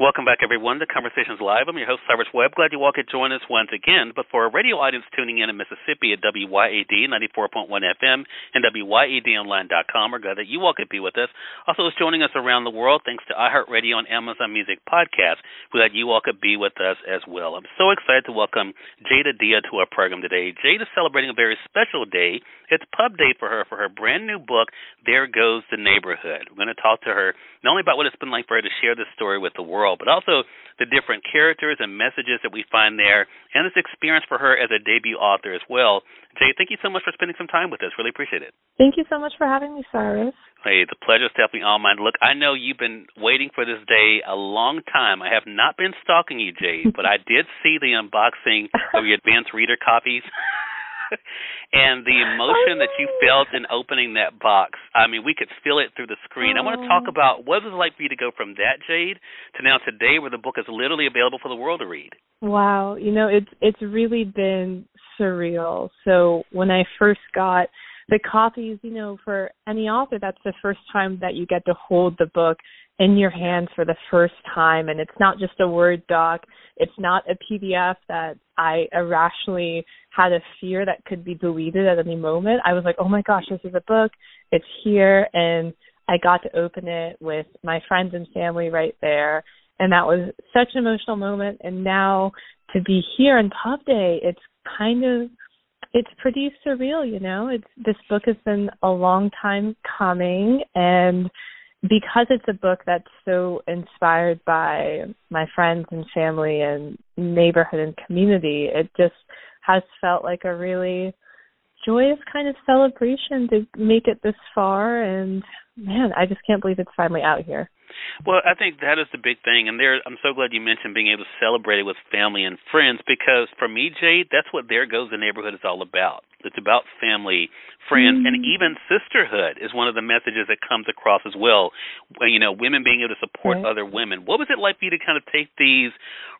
Welcome back, everyone, to Conversations Live. I'm your host, Cyrus Webb. Glad you all could join us once again. But for a radio audience tuning in in Mississippi at WYAD 94.1 FM and WYADonline.com, we're glad that you all could be with us. Also, is joining us around the world thanks to iHeartRadio and Amazon Music Podcast. We're glad you all could be with us as well. I'm so excited to welcome Jade Adia to our program today. Jada is celebrating a very special day. It's pub day for her for her brand new book, There Goes the Neighborhood. We're going to talk to her not only about what it's been like for her to share this story with the world, but also the different characters and messages that we find there, and this experience for her as a debut author as well. Jay, thank you so much for spending some time with us. Really appreciate it. Thank you so much for having me, Cyrus. Hey, the pleasure is definitely all mine. Look, I know you've been waiting for this day a long time. I have not been stalking you, Jay, but I did see the unboxing of your advanced reader copies. and the emotion that you felt in opening that box. I mean, we could feel it through the screen. I want to oh. talk about what was it like for you to go from that Jade to now today, where the book is literally available for the world to read. Wow, you know, it's it's really been surreal. So when I first got the copies, you know, for any author, that's the first time that you get to hold the book in your hands for the first time and it's not just a word doc it's not a pdf that i irrationally had a fear that could be deleted at any moment. I was like oh my gosh this is a book. It's here. And i got to open it with my friends and family right there. And that was such an emotional moment. And now to be here in pub day it's kind of it's pretty surreal you know? It's this book has been a long time coming. And because it's a book that's so inspired by my friends and family and neighborhood and community, it just has felt like a really joyous kind of celebration to make it this far and man, I just can't believe it's finally out here. Well, I think that is the big thing, and there I'm so glad you mentioned being able to celebrate it with family and friends because for me, Jade, that's what There Goes the Neighborhood is all about. It's about family, friends, mm-hmm. and even sisterhood is one of the messages that comes across as well. You know, women being able to support right. other women. What was it like for you to kind of take these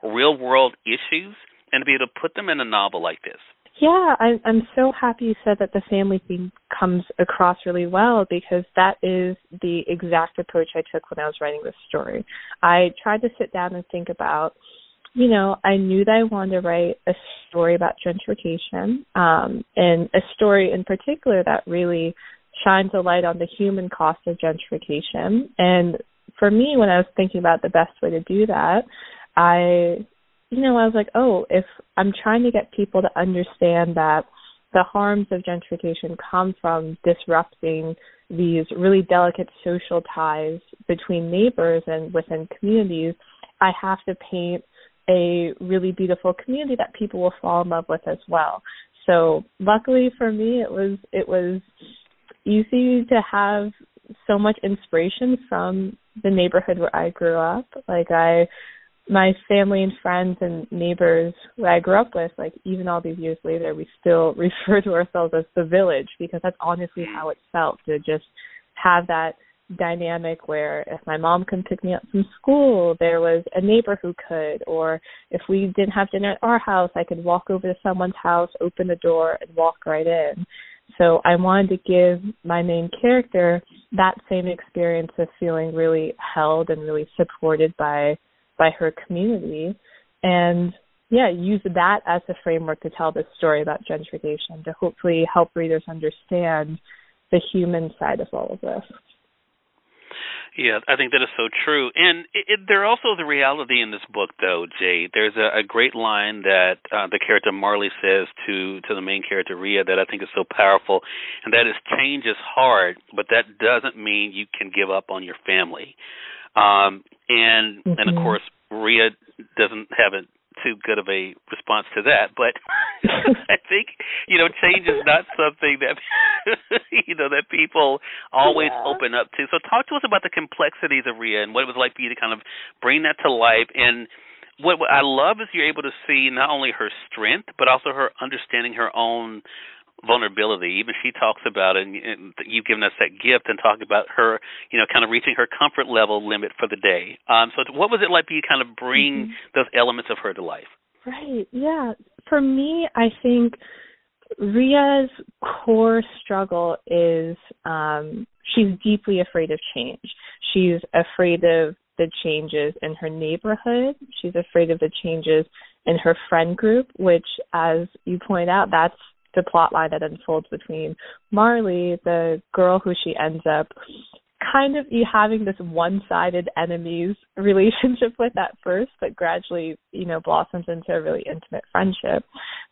real world issues and to be able to put them in a novel like this? Yeah, I, I'm so happy you said that the family theme comes across really well because that is the exact approach I took when I was writing this story. I tried to sit down and think about, you know, I knew that I wanted to write a story about gentrification, um, and a story in particular that really shines a light on the human cost of gentrification. And for me, when I was thinking about the best way to do that, I you know, I was like, oh, if I'm trying to get people to understand that the harms of gentrification come from disrupting these really delicate social ties between neighbors and within communities, I have to paint a really beautiful community that people will fall in love with as well. So luckily for me it was it was easy to have so much inspiration from the neighborhood where I grew up. Like I my family and friends and neighbors that I grew up with, like even all these years later, we still refer to ourselves as the village because that's honestly how it felt to just have that dynamic where if my mom couldn't pick me up from school, there was a neighbor who could, or if we didn't have dinner at our house, I could walk over to someone's house, open the door, and walk right in. So I wanted to give my main character that same experience of feeling really held and really supported by by her community. And yeah use that as a framework to tell this story about gentrification to hopefully help readers understand the human side of all of this yeah, I think that is so true. And it, it, there also the reality in this book, though, Jay. There's a, a great line that uh, the character Marley says to to the main character Ria that I think is so powerful, and that is change is hard, but that doesn't mean you can give up on your family. Um, and mm-hmm. and of mm-hmm. course, Ria doesn't have a too good of a response to that, but I think you know change is not something that you know that people always yeah. open up to. So talk to us about the complexities of Ria and what it was like for you to kind of bring that to life. And what, what I love is you're able to see not only her strength but also her understanding her own vulnerability. Even she talks about it, and, and you've given us that gift and talk about her, you know, kind of reaching her comfort level limit for the day. Um, so, what was it like for you to kind of bring mm-hmm. those elements of her to life? Right. Yeah. For me, I think Ria's core struggle is um, she's deeply afraid of change. She's afraid of the changes in her neighborhood. She's afraid of the changes in her friend group, which, as you point out, that's the plot line that unfolds between Marley, the girl who she ends up kind of you having this one-sided enemies relationship with at first, but gradually, you know, blossoms into a really intimate friendship.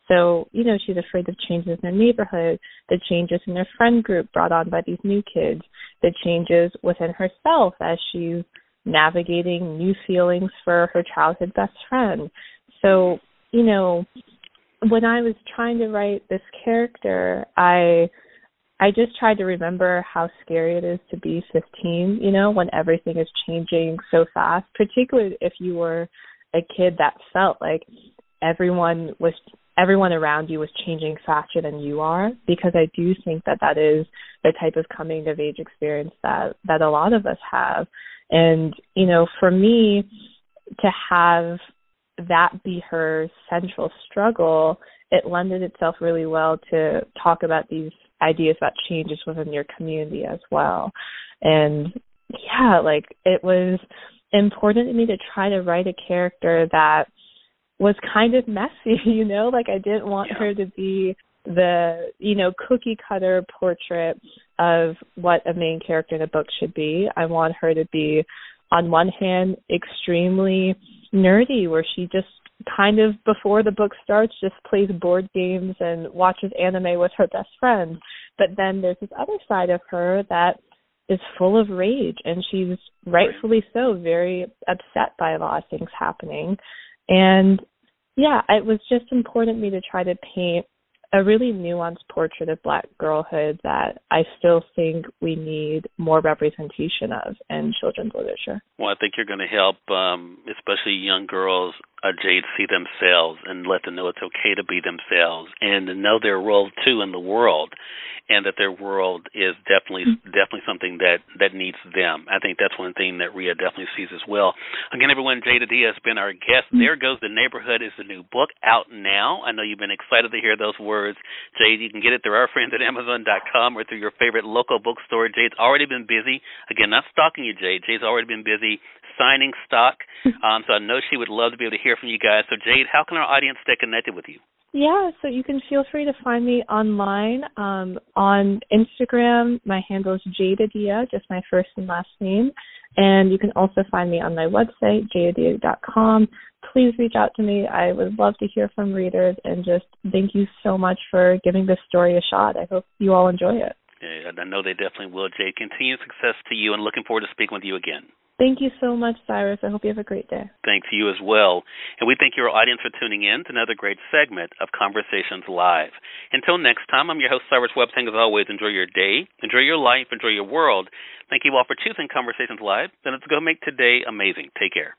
So, you know, she's afraid of changes in her neighborhood, the changes in her friend group brought on by these new kids, the changes within herself as she's navigating new feelings for her childhood best friend. So, you know, when I was trying to write this character, I I just tried to remember how scary it is to be 15, you know, when everything is changing so fast, particularly if you were a kid that felt like everyone was everyone around you was changing faster than you are because I do think that that is the type of coming of age experience that that a lot of us have. And you know for me to have that be her central struggle it lended itself really well to talk about these ideas about changes within your community as well. And yeah, like it was important to me to try to write a character that was kind of messy, you know, like I didn't want yeah. her to be the, you know, cookie cutter portrait of what a main character in a book should be. I want her to be on one hand extremely nerdy where she just kind of before the book starts just plays board games and watches anime with her best friend. But then there's this other side of her that is full of rage and she's rightfully so very upset by a lot of things happening. And yeah, it was just important to me to try to paint a really nuanced portrait of black girlhood that I still think we need more representation of in children's literature. Well, I think you're going to help, um, especially young girls, uh, Jade, see themselves and let them know it's okay to be themselves and to know their role too in the world and that their world is definitely mm-hmm. definitely something that that needs them. I think that's one thing that Ria definitely sees as well. Again, everyone, Jade Adia has been our guest. Mm-hmm. There goes the neighborhood is the new book out now. I know you've been excited to hear those words, Jade. You can get it through our friends at Amazon.com or through your favorite local bookstore. Jade's already been busy. Again, not stalking you, Jade. Jade's already been busy signing stock. Um, so I know she would love to be able to hear from you guys. So Jade, how can our audience stay connected with you? Yeah, so you can feel free to find me online um, on Instagram. My handle is Jadeadia, just my first and last name. And you can also find me on my website, jadeadia.com. Please reach out to me. I would love to hear from readers and just thank you so much for giving this story a shot. I hope you all enjoy it. Yeah, I know they definitely will, Jade. Continued success to you and looking forward to speaking with you again. Thank you so much, Cyrus. I hope you have a great day. Thanks you as well. And we thank your audience for tuning in to another great segment of Conversations Live. Until next time, I'm your host, Cyrus Webb, saying as always, enjoy your day, enjoy your life, enjoy your world. Thank you all for choosing Conversations Live. And let's go make today amazing. Take care.